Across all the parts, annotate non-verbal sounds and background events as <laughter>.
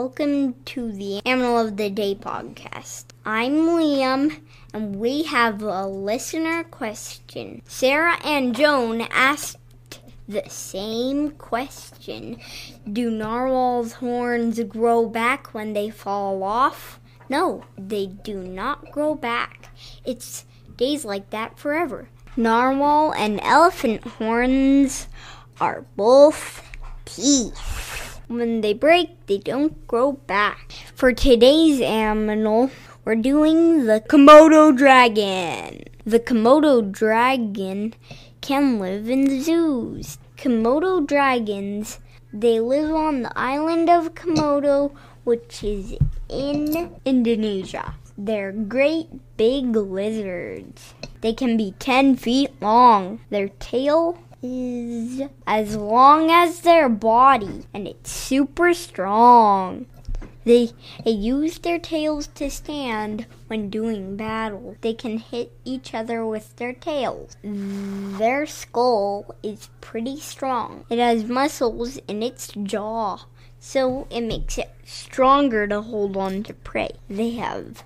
Welcome to the Animal of the Day podcast. I'm Liam, and we have a listener question. Sarah and Joan asked the same question Do narwhals' horns grow back when they fall off? No, they do not grow back. It's days like that forever. Narwhal and elephant horns are both teeth. When they break, they don't grow back. For today's animal, we're doing the Komodo dragon. The Komodo dragon can live in zoos. Komodo dragons, they live on the island of Komodo, which is in Indonesia. They're great big lizards. They can be 10 feet long. Their tail is as long as their body and it's super strong. They, they use their tails to stand when doing battle. They can hit each other with their tails. Their skull is pretty strong. It has muscles in its jaw, so it makes it stronger to hold on to prey. They have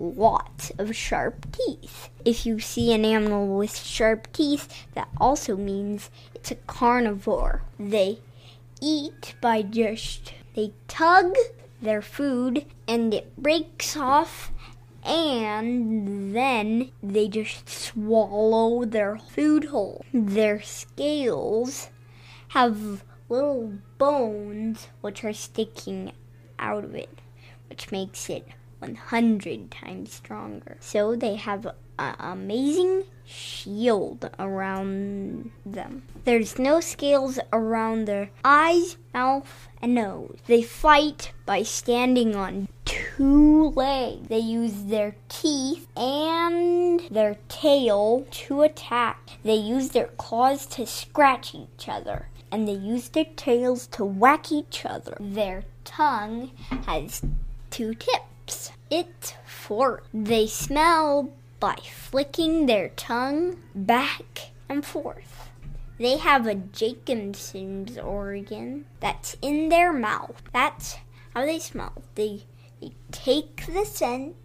lots of sharp teeth. If you see an animal with sharp teeth, that also means it's a carnivore. They eat by just they tug their food and it breaks off and then they just swallow their food whole. Their scales have little bones which are sticking out of it, which makes it 100 times stronger. So they have an amazing shield around them. There's no scales around their eyes, mouth, and nose. They fight by standing on two legs. They use their teeth and their tail to attack. They use their claws to scratch each other. And they use their tails to whack each other. Their tongue has two tips it for they smell by flicking their tongue back and forth. They have a Jacobson's organ that's in their mouth. That's how they smell. They, they take the scent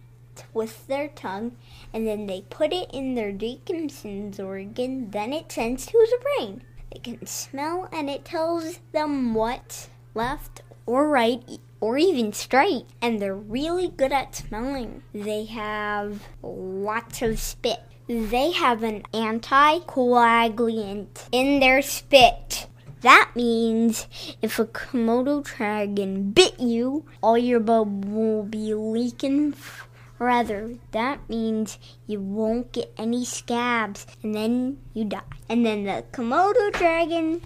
with their tongue and then they put it in their Jacobson's organ. Then it sends to the brain. They can smell and it tells them what left or right or even straight. And they're really good at smelling. They have lots of spit. They have an anticoagulant in their spit. That means if a Komodo dragon bit you, all your blood will be leaking. Rather, that means you won't get any scabs and then you die. And then the Komodo dragon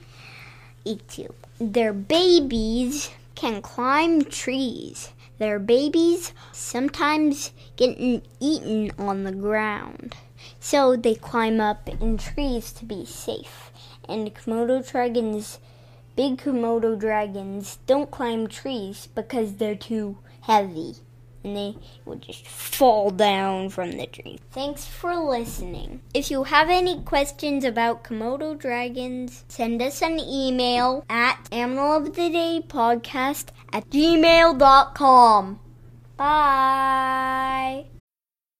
eats you. Their babies can climb trees. Their babies sometimes get eaten on the ground. So they climb up in trees to be safe. And Komodo dragons, big Komodo dragons, don't climb trees because they're too heavy and they would just fall down from the tree. Thanks for listening. If you have any questions about Komodo dragons, send us an email at Animal of the Day podcast at gmail.com. Bye.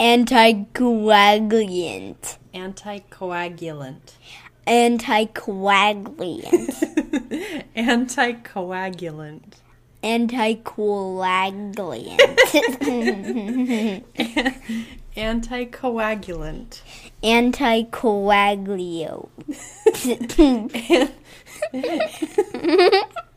Anticoagulant. Anticoagulant. Anticoagulant. <laughs> Anticoagulant. Anticoagulant. <laughs> Anticoagulant. Anticoagulio. <laughs>